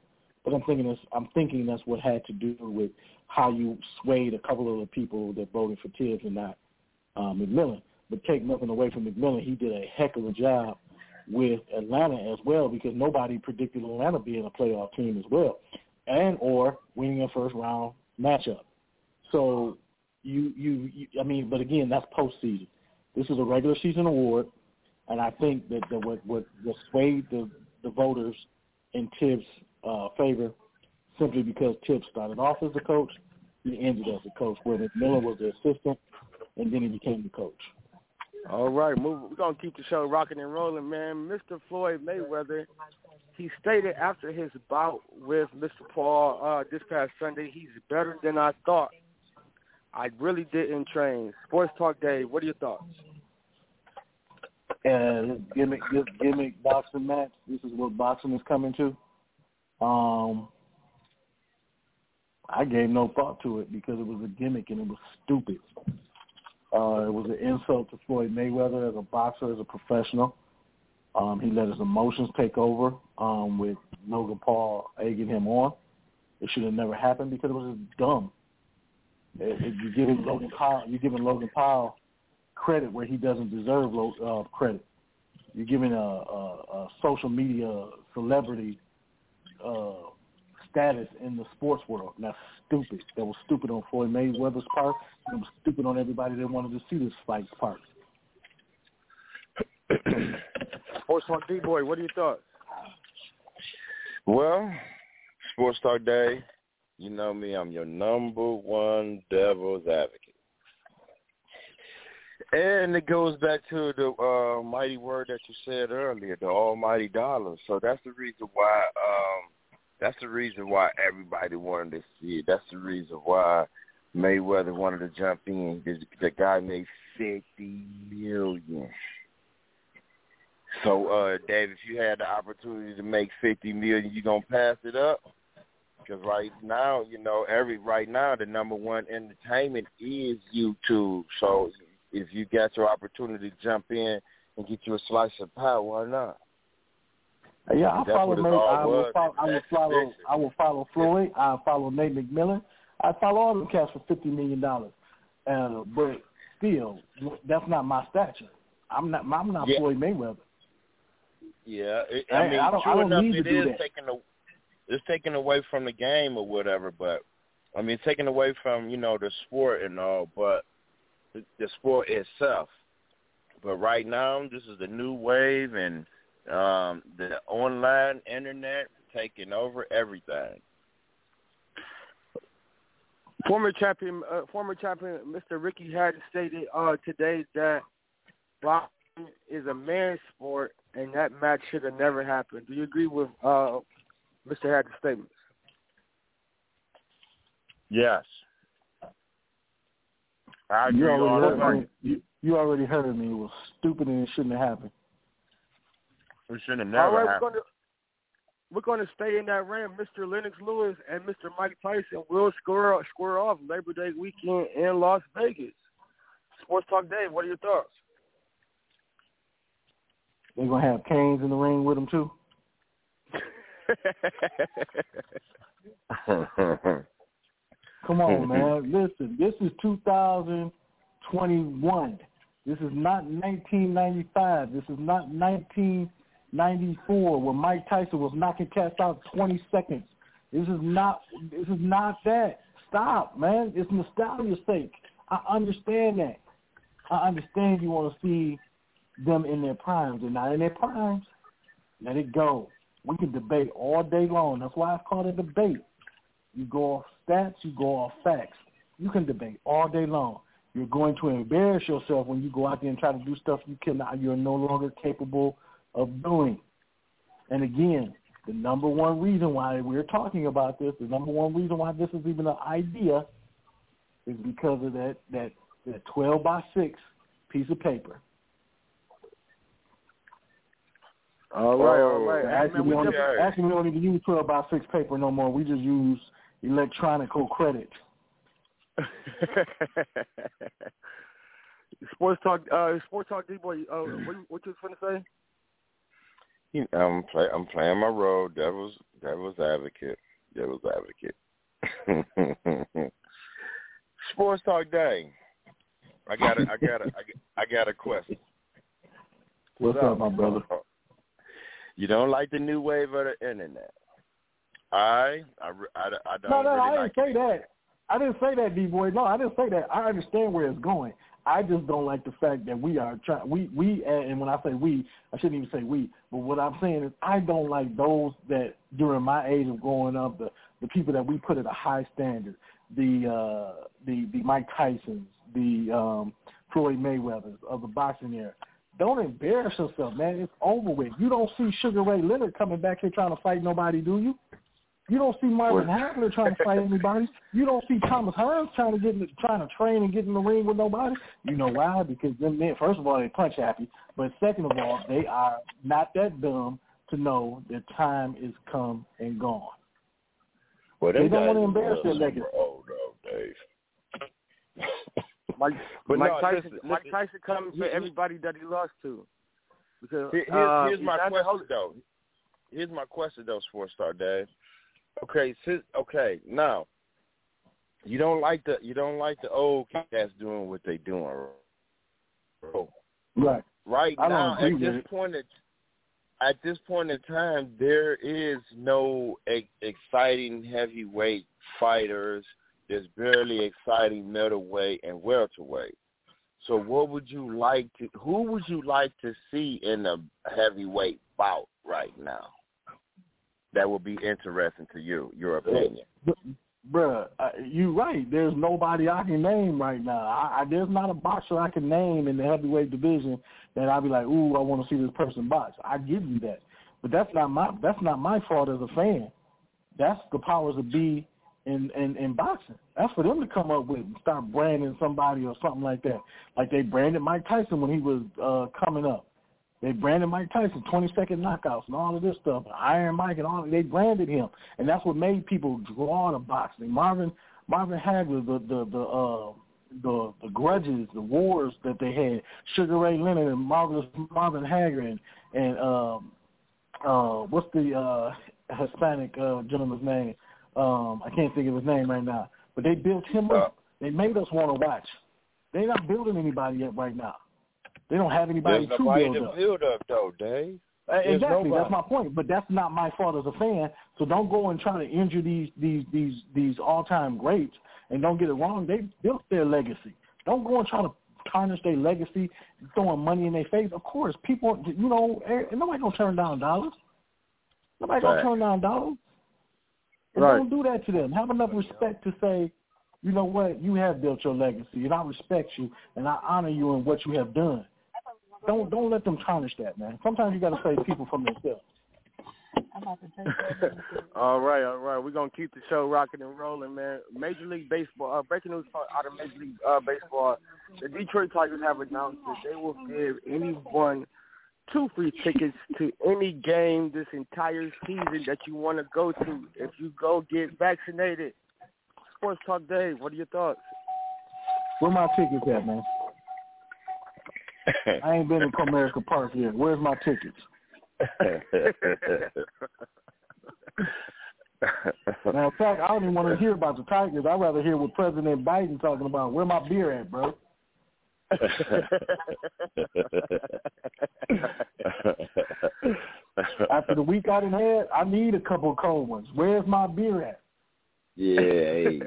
but I'm thinking this, I'm thinking that's what had to do with how you swayed a couple of the people that voted for Tibbs and not uh, McMillan. But take nothing away from McMillan, he did a heck of a job with Atlanta as well because nobody predicted Atlanta being a playoff team as well, and or winning a first round matchup. So you, you you I mean, but again, that's postseason. This is a regular season award, and I think that, that what what what swayed the the voters in Tibbs' uh, favor simply because Tibbs started off as a coach, he ended as a coach, where McMillan was the assistant, and then he became the coach. All right, move. We're gonna keep the show rocking and rolling, man. Mr. Floyd Mayweather, he stated after his bout with Mr. Paul uh, this past Sunday, he's better than I thought. I really didn't train. Sports Talk Dave. What are your thoughts? and his gimmick this gimmick boxing match. This is what boxing is coming to. Um, I gave no thought to it because it was a gimmick and it was stupid. Uh, it was an insult to Floyd Mayweather as a boxer, as a professional. Um, he let his emotions take over um, with Logan Paul egging him on. it should have never happened because it was just dumb. It, it, you're giving Logan Paul, you're giving Logan Paul credit where he doesn't deserve uh, credit. You're giving a, a, a social media celebrity uh, status in the sports world. And that's stupid. That was stupid on Floyd Mayweather's part. And it was stupid on everybody that wanted to see this fight's part. Sports Talk D boy, what are your thoughts? Well, Sports Talk Dave, you know me, I'm your number one devil's advocate. And it goes back to the uh, mighty word that you said earlier, the almighty dollar. So that's the reason why um, that's the reason why everybody wanted to see it. That's the reason why Mayweather wanted to jump in. The, the guy made fifty million. So, uh, Dave, if you had the opportunity to make fifty million, you gonna pass it up? Because right now, you know, every right now the number one entertainment is YouTube. So, if you got your opportunity to jump in and get you a slice of pie, why not? Yeah, I follow Nate. I will follow. I will follow. I will follow Floyd. I follow Nate McMillan. I follow all them cats for fifty million dollars. Uh, but still, that's not my stature. I'm not. I'm not yeah. Floyd Mayweather. Yeah, it, I mean, I don't, true I don't enough, it is taking a, it's taken away from the game or whatever. But I mean, taken away from you know the sport and all, but the, sport itself. But right now, this is the new wave, and um, the online internet taking over everything. Former champion, uh, former champion, Mr. Ricky Hatton stated uh, today that boxing is a man's sport, and that match should have never happened. Do you agree with uh, Mr. Hatton's statement? Yes. I agree you already, heard me. You, you already heard me. It was stupid and it shouldn't have happened. We shouldn't have never All right, happened. We're going to stay in that ring. Mr. Lennox Lewis and Mr. Mike Tyson will square square off Labor Day weekend in Las Vegas. Sports Talk Dave, what are your thoughts? They're gonna have Canes in the ring with them too. Come on, mm-hmm. man. Listen, this is 2021. This is not 1995. This is not 19 94 when Mike Tyson was knocking cats out 20 seconds. This is not this is not that. Stop, man. It's nostalgia's sake. I understand that. I understand you want to see them in their primes. They're not in their primes. Let it go. We can debate all day long. That's why it's called a debate. You go off stats, you go off facts. You can debate all day long. You're going to embarrass yourself when you go out there and try to do stuff you cannot. You're no longer capable of doing. And again, the number one reason why we're talking about this, the number one reason why this is even an idea, is because of that that that twelve by six piece of paper. All right, all right. Actually, we, don't, actually, we don't even use twelve by six paper no more. We just use electronic credit. sports talk, uh, sports talk, D boy. Uh, what, what you was going to say? you know, I'm play I'm playing my role, devil's devil's advocate. Devil's advocate. Sports Talk Dave. I got a I got a I got a question. What's, What's up, my brother? You don't like the new wave of the internet. I I, I, I don't. No, no, really I didn't like say it. that. I didn't say that, D boy. No, I didn't say that. I understand where it's going. I just don't like the fact that we are trying. We we and when I say we, I shouldn't even say we. But what I'm saying is, I don't like those that during my age of growing up, the the people that we put at a high standard, the uh, the the Mike Tysons, the um, Floyd Mayweathers of the boxing era. Don't embarrass yourself, man. It's over with. You don't see Sugar Ray Leonard coming back here trying to fight nobody, do you? You don't see Marvin Hagler trying to fight anybody. You don't see Thomas Hearns trying to get in the, trying to train and get in the ring with nobody. You know why? Because them men, first of all, they punch happy, but second of all, they are not that dumb to know that time is come and gone. Well, they don't want to embarrass their legacy. Oh no, Dave. Mike, but Mike no, Tyson, listen, Mike Tyson coming for everybody that he lost to. Because here's, uh, here's my question though. Here's my question though, Sports Star Dave Okay, since, okay, now you don't like the you don't like the old cats doing what they doing. Right. Right I now, at this it. point, in, at this point in time, there is no e- exciting heavyweight fighters. There's barely exciting middleweight and welterweight. So, what would you like to? Who would you like to see in a heavyweight bout right now? That would be interesting to you. Your opinion. Bruh, uh, you right. There's nobody I can name right now. I, I, there's not a boxer I can name in the heavyweight division that I'd be like, ooh, I want to see this person box. I give you that, but that's not my that's not my fault as a fan. That's the powers of be in, in in boxing. That's for them to come up with and start branding somebody or something like that. Like they branded Mike Tyson when he was uh coming up. They branded Mike Tyson, 20 second knockouts and all of this stuff, Iron Mike and all. They branded him, and that's what made people draw to boxing. Marvin Marvin Hagler, the the the uh, the the grudges, the wars that they had. Sugar Ray Leonard and Marvelous Marvin Hagler and and um, uh, what's the uh, Hispanic uh, gentleman's name? Um, I can't think of his name right now. But they built him up. They made us want to watch. They're not building anybody yet right now. They don't have anybody There's to nobody build to up. build up though, Dave. Uh, Exactly, nobody. that's my point. But that's not my fault as a fan. So don't go and try to injure these these these these all time greats. And don't get it wrong, they built their legacy. Don't go and try to tarnish their legacy, throwing money in their face. Of course, people, you know, eh, nobody gonna turn down dollars. Nobody gonna turn down dollars. And Right. don't do that to them. Have enough respect to say, you know what, you have built your legacy, and I respect you, and I honor you in what you have done. Don't don't let them tarnish that, man. Sometimes you got to save people from themselves. all right, all right. We're gonna keep the show rocking and rolling, man. Major League Baseball. Uh, breaking news out of Major League uh, Baseball: the Detroit Tigers have announced that they will give anyone two free tickets to any game this entire season that you want to go to if you go get vaccinated. Sports Talk Dave, what are your thoughts? Where my tickets at, man? I ain't been in Comerica Park yet. Where's my tickets? Now, in fact, I don't even want to hear about the Tigers. I'd rather hear what President Biden talking about. Where my beer at, bro? After the week I done had, I need a couple of cold ones. Where's my beer at? yeah. Hey.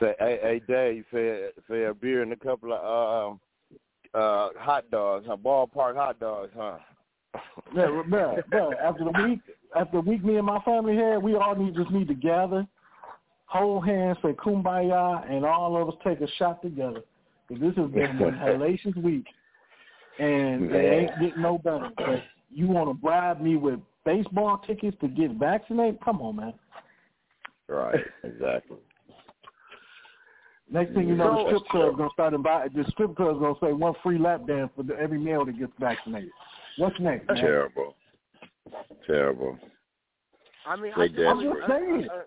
Say, hey, hey, Dave, say, say a beer and a couple of um, uh, hot dogs, huh? Ballpark hot dogs, huh? Yeah, bro, bro, after the week, after the week me and my family had, we all need just need to gather, hold hands, say kumbaya, and all of us take a shot together. Cause this has been one hellacious week, and it ain't getting no better. But you want to bribe me with baseball tickets to get vaccinated? Come on, man. Right, exactly. Next thing you know, the strip club's gonna start inviting. The strip club's gonna say one free lap dance for the, every male that gets vaccinated. What's next, man? Terrible. Terrible. I mean, They I, desperate. I mean, I'm just saying. uh, uh,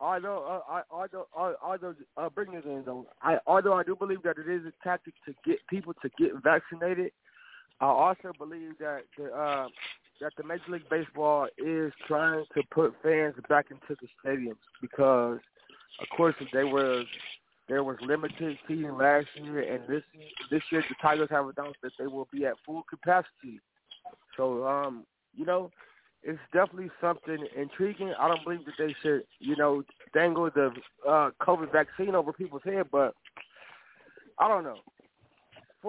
although, uh, I, although, uh, although, uh, bringing this in though, I, although I do believe that it is a tactic to get people to get vaccinated, I also believe that the uh, that the Major League Baseball is trying to put fans back into the stadiums because, of course, if they was there was limited seating last year, and this this year the Tigers have announced that they will be at full capacity. So, um, you know, it's definitely something intriguing. I don't believe that they should, you know, dangle the uh, COVID vaccine over people's head, but I don't know.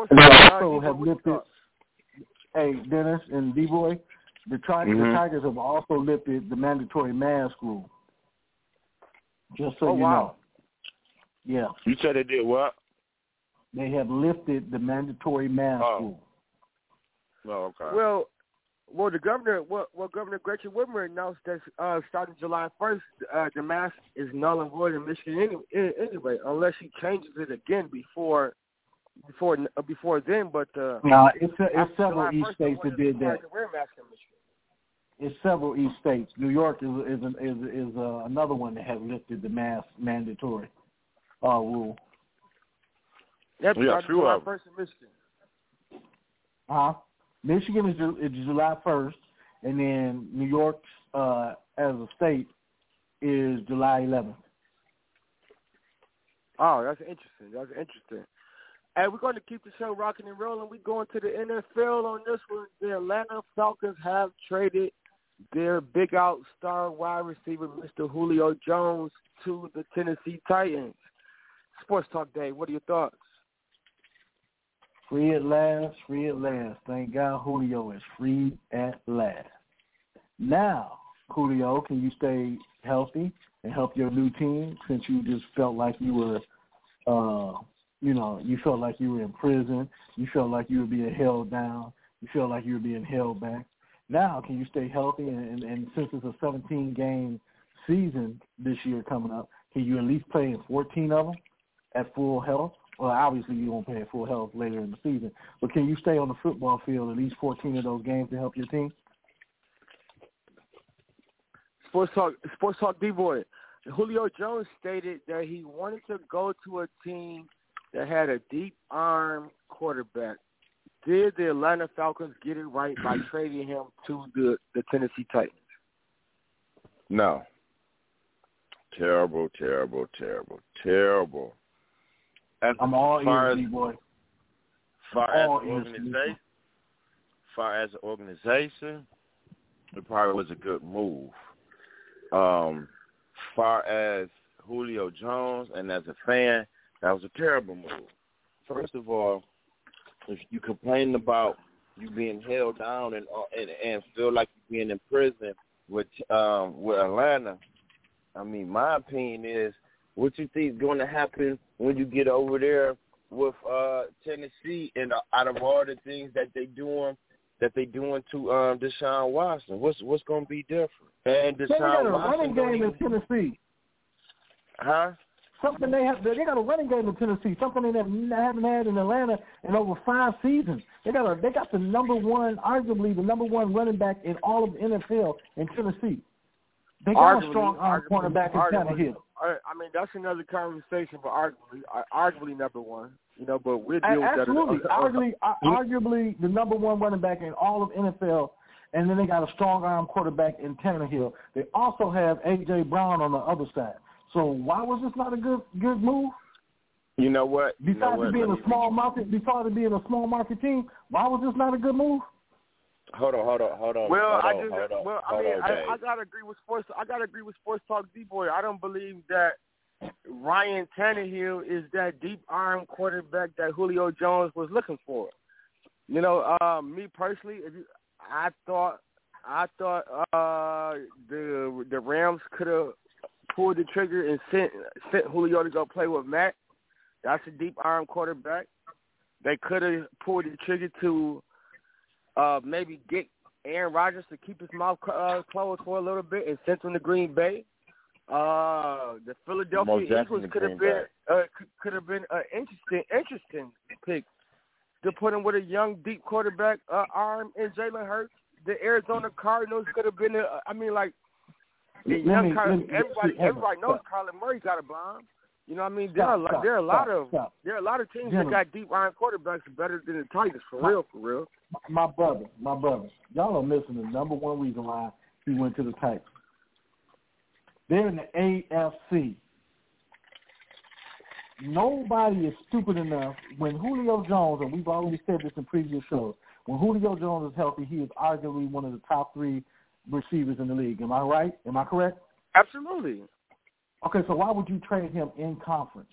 They also have lifted. Hey, Dennis and D Boy, the, tri- the Mhm. Tigers have also lifted the mandatory mask rule. Just so Oh, you wow. know. Yeah, You said they did what? they have lifted the mandatory mask Oh. rule. Oh, okay. Well, well, the governor, well, well Governor Gretchen Whitmer announced that uh, starting July 1st, uh, the mask is null and void in Michigan any, anyway, unless she changes it again before before uh, before then. But uh, Now, it's, it's several East 1st, states no that one is did that. It's several East states. New York is is is is uh, another one that has lifted the mask mandatory uh, rule. That's Yeah, starting few July 1st in Michigan. Uh-huh. Michigan is, Ju- is July 1st, and then New York uh, as a state is July 11th. Oh, that's interesting. That's interesting. And we're going to keep the show rocking and rolling. We're going to the NFL on this one. The Atlanta Falcons have traded their big out star wide receiver, Mr. Julio Jones, to the Tennessee Titans. Sports Talk Dave, what are your thoughts? Free at last, free at last. Thank God Julio is free at last. Now, Julio, can you stay healthy and help your new team since you just felt like you were, uh, you know, you felt like you were in prison. You felt like you were being held down. You felt like you were being held back. Now, can you stay healthy? And, and, and since it's a 17 game season this year coming up, can you at least play in 14 of them at full health? Well, obviously you won't play at full health later in the season, but can you stay on the football field at least 14 of those games to help your team? Sports Talk, Sports Talk D-Boy. Julio Jones stated that he wanted to go to a team that had a deep arm quarterback. Did the Atlanta Falcons get it right by trading him to the, the Tennessee Titans? No. Terrible, terrible, terrible, terrible. As I'm all ears, D-Boy. Far as organization, far as an organization, it probably was a good move. Um, far as Julio Jones and as a fan, that was a terrible move. First of all, if you complain about you being held down and uh, and, and feel like you're being in prison with um with Atlanta, I mean, my opinion is, what you think is going to happen when you get over there with uh Tennessee and uh, out of all the things that they doing that they doing to um Deshaun Watson, what's what's going to be different? And Deshaun they got a Watson running game in Tennessee. Huh? Something they have. They got a running game in Tennessee. Something they haven't had in Atlanta in over five seasons. They got a. They got the number one, arguably the number one running back in all of the NFL in Tennessee. They got arguably, a strong uh, arm cornerback in Tannehill. I mean, that's another conversation, but arguably, uh, arguably number one. You know, but we'll deal with Absolutely. that. Absolutely, arguably, uh, arguably the number one running back in all of NFL, and then they got a strong arm quarterback in Tannehill. They also have A.J. Brown on the other side. So why was this not a good good move? You know what? Besides you know what? it being a small market, besides being a small market team, why was this not a good move? Hold on, hold on, hold on. Well, hold I just on, well, I mean, on, I, I gotta agree with sports. I gotta agree with Sports Talk D boy. I don't believe that Ryan Tannehill is that deep arm quarterback that Julio Jones was looking for. You know, um, me personally, if you, I thought I thought uh, the the Rams could have pulled the trigger and sent sent Julio to go play with Matt. That's a deep arm quarterback. They could have pulled the trigger to uh, maybe get Aaron Rodgers to keep his mouth uh, closed for a little bit and sent him to Green Bay. Uh, the Philadelphia Eagles could have been uh, could have been an interesting interesting pick to put him with a young deep quarterback uh, arm in Jalen Hurts. The Arizona Cardinals could have been. A, I mean, like Let young me- let me- everybody Evan, everybody knows stop. Kyler Murray got a bomb. You know what I mean? There Stop, are a lot, stop, there are a lot of there are a lot of teams Gentlemen. that got deep iron quarterbacks better than the Titans for real, for real. My brother, my brother, y'all are missing the number one reason why he went to the Titans. They're in the AFC. Nobody is stupid enough when Julio Jones, and we've already said this in previous shows, when Julio Jones is healthy, he is arguably one of the top three receivers in the league. Am I right? Am I correct? Absolutely. Okay, so why would you trade him in conference?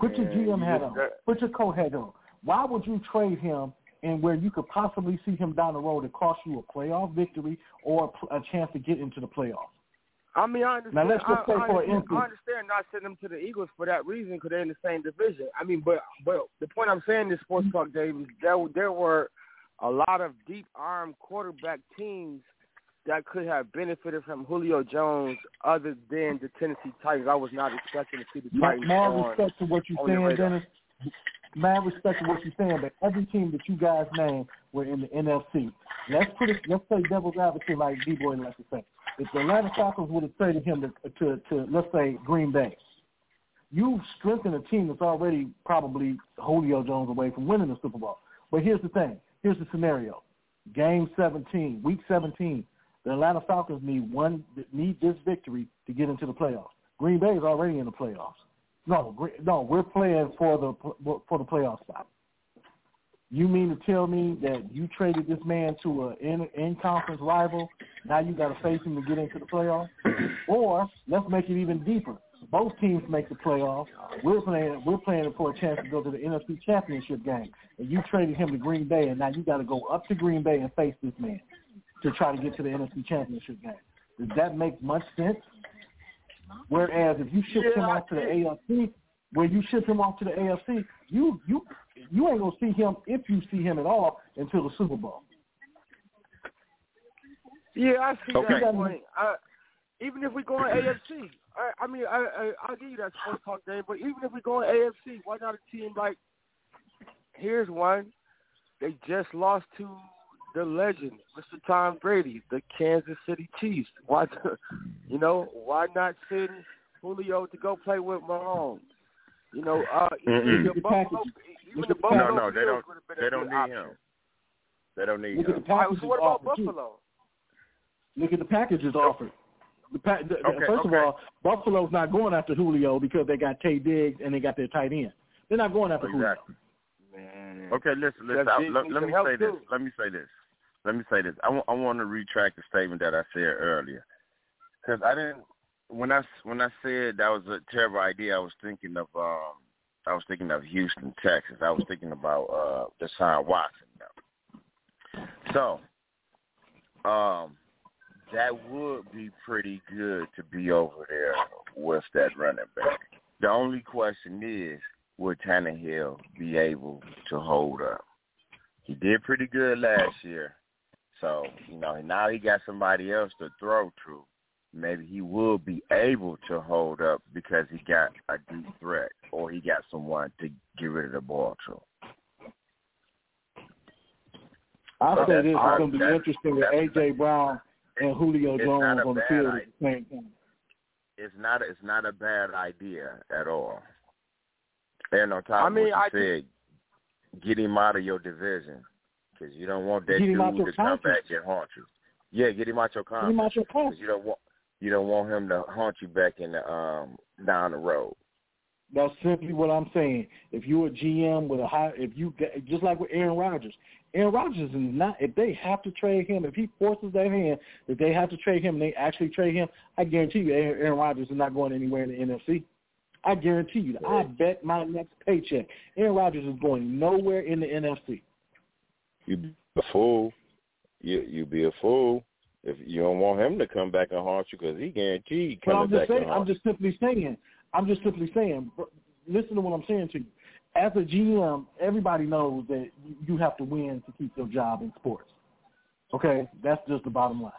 Put your GM hat on. got- Put your coat hat on. Why would you trade him and where you could possibly see him down the road to cost you a playoff victory or a chance to get into the playoffs? I mean, I understand. Now, let's just I, say I, for understand instance- I understand not sending them to the Eagles for that reason because they're in the same division. I mean, but but the point I'm saying is sports talk, Dave, is there there were a lot of deep arm quarterback teams that could have benefited from Julio Jones other than the Tennessee Titans. I was not expecting to see the Titans Mad on. respect to what you're saying. Dennis. Mad respect to what you're saying, but every team that you guys named were in the NFC. Let's put it. Let's play devil's advocate, like D Boy likes to say. If the Atlanta Falcons would have traded him to, to, to let's say Green Bay, you've strengthened a team that's already probably Julio Jones away from winning the Super Bowl. But here's the thing. Here's the scenario. Game 17, week 17. The Atlanta Falcons need one need this victory to get into the playoffs. Green Bay is already in the playoffs. No, no, we're playing for the for the playoff spot. You mean to tell me that you traded this man to an in, in conference rival? Now you got to face him to get into the playoffs, or let's make it even deeper. Both teams make the playoffs. We're playing. We're playing for a chance to go to the NFC Championship game, and you traded him to Green Bay, and now you got to go up to Green Bay and face this man to try to get to the NFC Championship game. Does that make much sense? Whereas if you ship yeah, him off to the AFC, where you ship him off to the AFC, you you you ain't gonna see him if you see him at all until the Super Bowl. Yeah, I see okay. that point. I, even if we go in AFC, I, I mean, I, I I'll give you that sports talk game. But even if we go in AFC, why not a team like? Here's one. They just lost to the legend, Mr. Tom Brady, the Kansas City Chiefs. Why, you know, why not send Julio to go play with Mahomes? You know, uh, even the Buffalo, even the Buffalo no, no, they don't. They don't need option. him. They don't need Look him. At the packages so what about Buffalo? Too. Look at the packages offered. The, the, okay, first okay. of all, Buffalo's not going after Julio because they got Taye Diggs and they got their tight end. They're not going after exactly. Julio. Man. Okay, listen, listen. I, let, let me say this. Let me say this. Let me say this. I, w- I want to retract the statement that I said earlier because I didn't. When I when I said that was a terrible idea, I was thinking of um I was thinking of Houston, Texas. I was thinking about uh Deshaun Watson. So, um, that would be pretty good to be over there with that running back. The only question is, would Tannehill be able to hold up? He did pretty good last year. So, you know, now he got somebody else to throw to. Maybe he will be able to hold up because he got a deep threat or he got someone to get rid of the ball to. I'll say this: it's going to be interesting with AJ Brown and Julio Jones on the field at the same time. It's not. A, it's not a bad idea at all. And on top I mean, of what you I said, get him out of your division because you don't want that dude to come back and haunt you. Yeah, get him out your conference. Get him out your conference. You don't want you don't want him to haunt you back in the um down the road. That's simply what I'm saying. If you're a GM with a high, if you get, just like with Aaron Rodgers, Aaron Rodgers is not. If they have to trade him, if he forces their hand, if they have to trade him, and they actually trade him, I guarantee you, Aaron, Rodgers is not going anywhere in the NFC. I guarantee you. I bet my next paycheck, Aaron Rodgers is going nowhere in the NFC. You'd be a fool. You you be a fool if you don't want him to come back and haunt you because he guaranteed coming but I'm just back saying, I'm just simply saying. I'm just simply saying. Listen to what I'm saying to you. As a GM, everybody knows that you have to win to keep your job in sports. Okay, that's just the bottom line.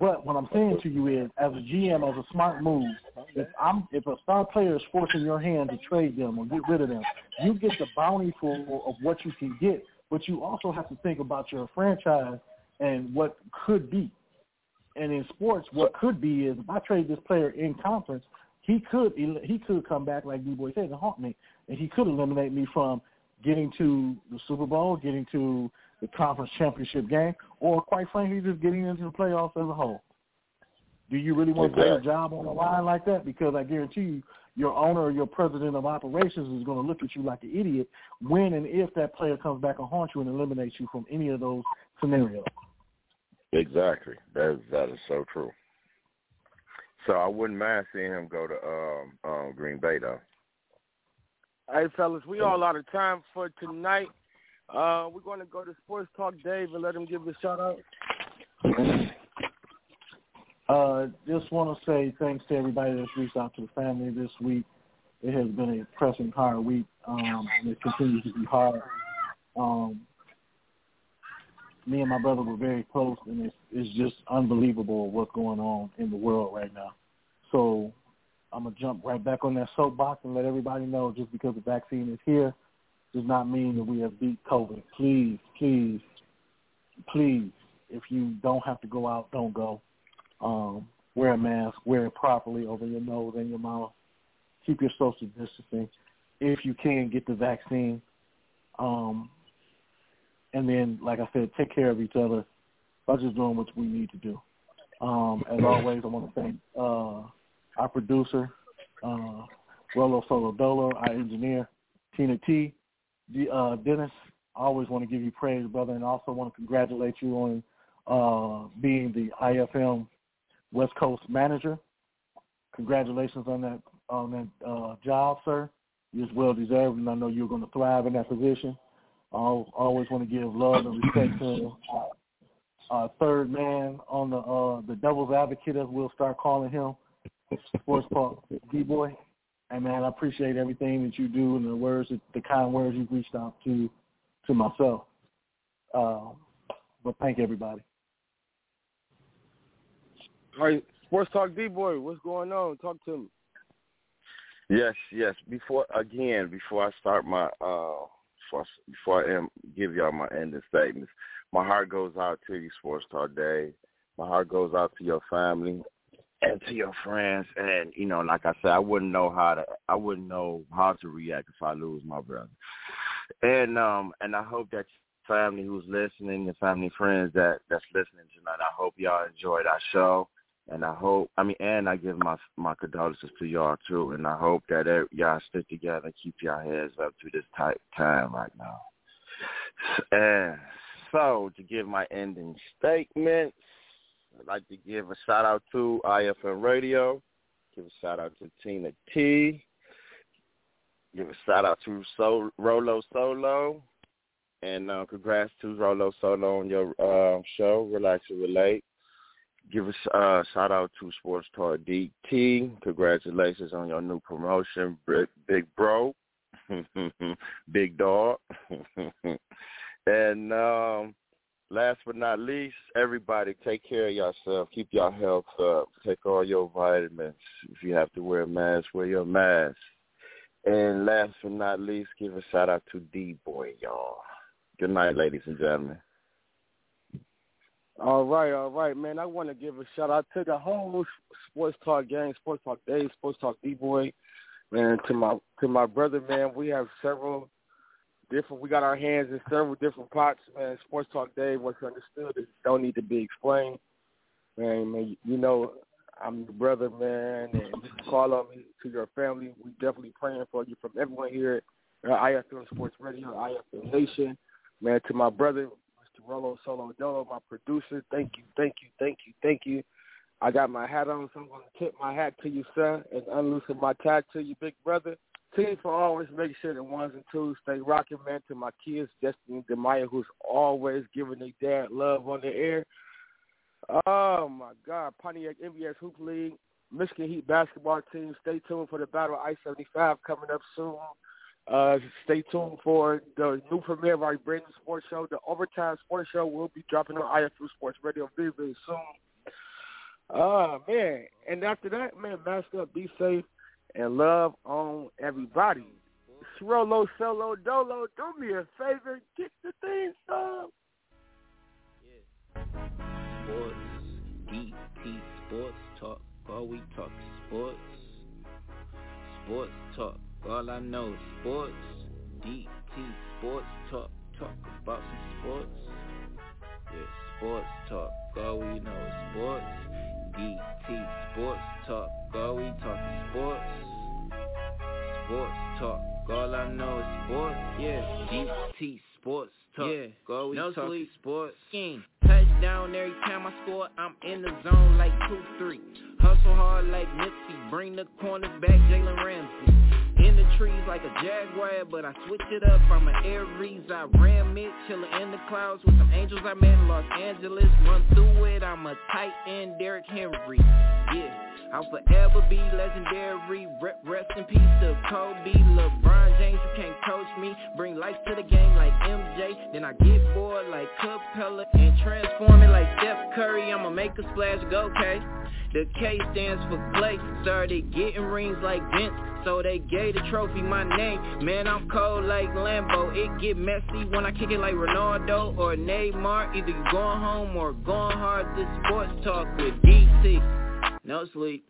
But what I'm saying to you is, as a GM, as a smart move, if I'm if a star player is forcing your hand to trade them or get rid of them, you get the bounty for of what you can get. But you also have to think about your franchise and what could be. And in sports, what could be is if I trade this player in conference, he could he could come back like D Boy said and haunt me, and he could eliminate me from getting to the Super Bowl, getting to the conference championship game, or quite frankly, just getting into the playoffs as a whole. Do you really want exactly. to put a job on the line like that? Because I guarantee you, your owner or your president of operations is going to look at you like an idiot when and if that player comes back and haunts you and eliminates you from any of those scenarios. Exactly. That is, that is so true. So I wouldn't mind seeing him go to um, um, Green Bay though. Hey fellas, we all out of time for tonight. Uh, we're going to go to Sports Talk Dave and let him give a shout out. Uh, just want to say thanks to everybody that's reached out to the family this week. It has been a pressing, hard week, um, and it continues to be hard. Um, me and my brother were very close, and it's, it's just unbelievable what's going on in the world right now. So I'm gonna jump right back on that soapbox and let everybody know just because the vaccine is here does not mean that we have beat COVID. Please, please, please, if you don't have to go out, don't go. Um, wear a mask, wear it properly over your nose and your mouth. Keep your social distancing. If you can, get the vaccine. Um, and then, like I said, take care of each other by just doing what we need to do. Um, as always, I want to thank uh, our producer, uh, Rolo Solo Dolo, our engineer, Tina T, uh, Dennis. I always want to give you praise, brother, and also want to congratulate you on uh, being the IFM West Coast manager. Congratulations on that on that uh, job, sir. It's well deserved, and I know you're going to thrive in that position. I always want to give love and respect to our third man on the uh, the devil's advocate, as we'll start calling him, Sports Talk D Boy. And man, I appreciate everything that you do and the words, the kind words you've reached out to to myself. Um, but thank everybody. All right, Sports Talk D Boy, what's going on? Talk to me. Yes, yes. Before again, before I start my uh before before I am, give y'all my ending statements, my heart goes out to you, Sports Talk Dave. My heart goes out to your family and to your friends. And you know, like I said, I wouldn't know how to I wouldn't know how to react if I lose my brother. And um and I hope that family who's listening, the family friends that that's listening tonight, I hope y'all enjoyed our show. And I hope, I mean, and I give my my condolences to y'all too. And I hope that y'all stick together and keep y'all heads up through this tight time right now. And so, to give my ending statements, I'd like to give a shout out to IFM Radio, give a shout out to Tina T, give a shout out to Rolo Solo, and uh, congrats to Rolo Solo on your uh, show, Relax and Relate. Give a uh, shout out to Sports Talk DT. Congratulations on your new promotion, Big Bro, Big Dog. and um, last but not least, everybody take care of yourself. Keep your health up. Take all your vitamins. If you have to wear a mask, wear your mask. And last but not least, give a shout out to D Boy, y'all. Good night, ladies and gentlemen. All right, all right, man. I want to give a shout out to the whole Sports Talk gang, Sports Talk Dave, Sports Talk D Boy, man. To my to my brother, man. We have several different. We got our hands in several different pots, man. Sports Talk Dave, what's understood is don't need to be explained, man. man you know, I'm your brother, man, and just call on me to your family. We definitely praying for you from everyone here at IFM Sports Radio, IFM Nation, man. To my brother, Mr. Rolo Solo Dolo, my producer. Thank you, thank you, thank you, thank you. I got my hat on, so I'm going to tip my hat to you, sir, and unloosen my tag to you, big brother. Team for always making sure the ones and twos stay rocking, man. To my kids, Destiny Demaya, who's always giving their dad love on the air. Oh my God, Pontiac MBS Hoop League, Michigan Heat basketball team. Stay tuned for the Battle of I-75 coming up soon. Uh, stay tuned for the new premiere of our brand new sports show. The Overtime Sports Show will be dropping on IFM Sports Radio very, very soon. Oh, man. And after that, man, mask up, be safe, and love on everybody. Srolo Solo Dolo, do me a favor, get the thing song. Yeah. Sports, DT Sports Talk, all we talk sports. Sports Talk, all I know sports. DT Sports Talk, talk about some sports. Sports talk, all we know is sports. DT Sports Talk, all we talk is sports. Sports Talk, all I know is sports. Yeah, DT Sports Talk, yeah. all we no talk sleep. sports. King. Touchdown every time I score, I'm in the zone like 2-3. Hustle hard like Nipsey, bring the corners back, Jalen Ramsey. In the trees like a jaguar, but I switch it up. I'm an Aries, I ram it, chillin' in the clouds with some angels I met in Los Angeles. Run through it, I'm a tight end, Derrick Henry. Yeah. I'll forever be legendary. Rest in peace to Kobe, LeBron James. You can't coach me. Bring life to the game like MJ. Then I get bored like Capela and transform it like Steph Curry. I'ma make a splash, go K. The K stands for Clay. Started getting rings like Vince. So they gave the trophy my name. Man, I'm cold like Lambo. It get messy when I kick it like Ronaldo or Neymar. Either you going home or going hard. This sports talk with DT. No sleep.